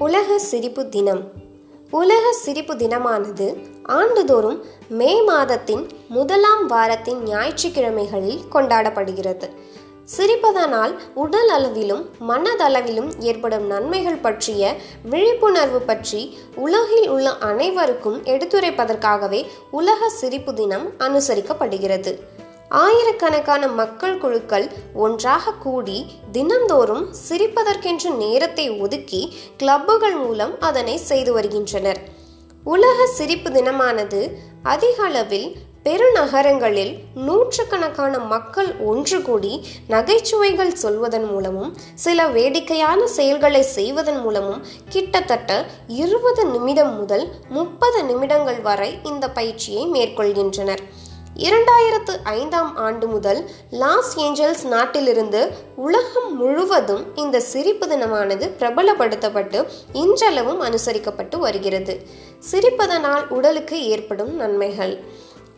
உலக சிரிப்பு தினம். உலக சிரிப்பு தினமானது ஆண்டுதோறும் மே மாதத்தின் முதலாம் வாரத்தின் ஞாயிற்றுக்கிழமைகளில் கொண்டாடப்படுகிறது. சிரிப்பதனால் உடல் அளவிலும் மனதளவிலும் ஏற்படும் நன்மைகள் பற்றிய விழிப்புணர்வு பற்றி உலகில் உள்ள அனைவருக்கும் எடுத்துரைப்பதற்காகவே உலக சிரிப்பு தினம் அனுசரிக்கப்படுகிறது. ஆயிரக்கணக்கான மக்கள் குழுக்கள் ஒன்றாக கூடி தினந்தோறும் சிரிப்பதற்கென்று நேரத்தை ஒதுக்கி கிளப்புகள் மூலம் அதனை செய்து வருகின்றனர். உலக சிரிப்பு தினமானது அதிக அளவில் பெருநகரங்களில் நூற்றுக்கணக்கான மக்கள் ஒன்று கூடி நகைச்சுவைகள் சொல்வதன் மூலமும் சில வேடிக்கையான செயல்களை செய்வதன் மூலமும் கிட்டத்தட்ட இருபது நிமிடம் முதல் முப்பது நிமிடங்கள் வரை இந்த பயிற்சியை மேற்கொள்கின்றனர். இரண்டாயிரத்து ஐந்தாம் ஆண்டு முதல் லாஸ் ஏஞ்சல்ஸ் நாட்டிலிருந்து உலகம் முழுவதும் இந்த சிரிப்பு தினமானது பிரபலப்படுத்தப்பட்டு இன்றளவும் அனுசரிக்கப்பட்டு வருகிறது. சிரிப்பதனால் உடலுக்கு ஏற்படும் நன்மைகள்.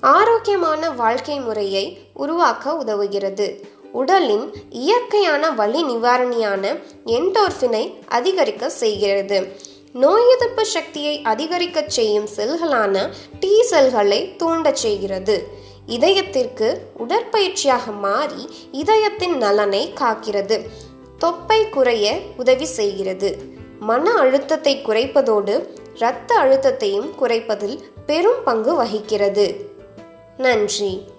ஆரோக்கியமான வாழ்க்கை முறையை உருவாக்க உதவுகிறது. உடலின் இயற்கையான வலி நிவாரணியான என்டோர்ஃபினை அதிகரிக்க செய்கிறது. நோய் எதிர்ப்பு சக்தியை அதிகரிக்கச் செய்யும் செல்களான டி செல்களை தூண்டச் செய்கிறது. இதயத்திற்கு உடற்பயிற்சியாக மாறி இதயத்தின் நலனை காக்கிறது. தொப்பை குறைய உதவி செய்கிறது. மன அழுத்தத்தை குறைப்பதோடு இரத்த அழுத்தத்தையும் குறைப்பதில் பெரும் பங்கு வகிக்கிறது. நன்றி.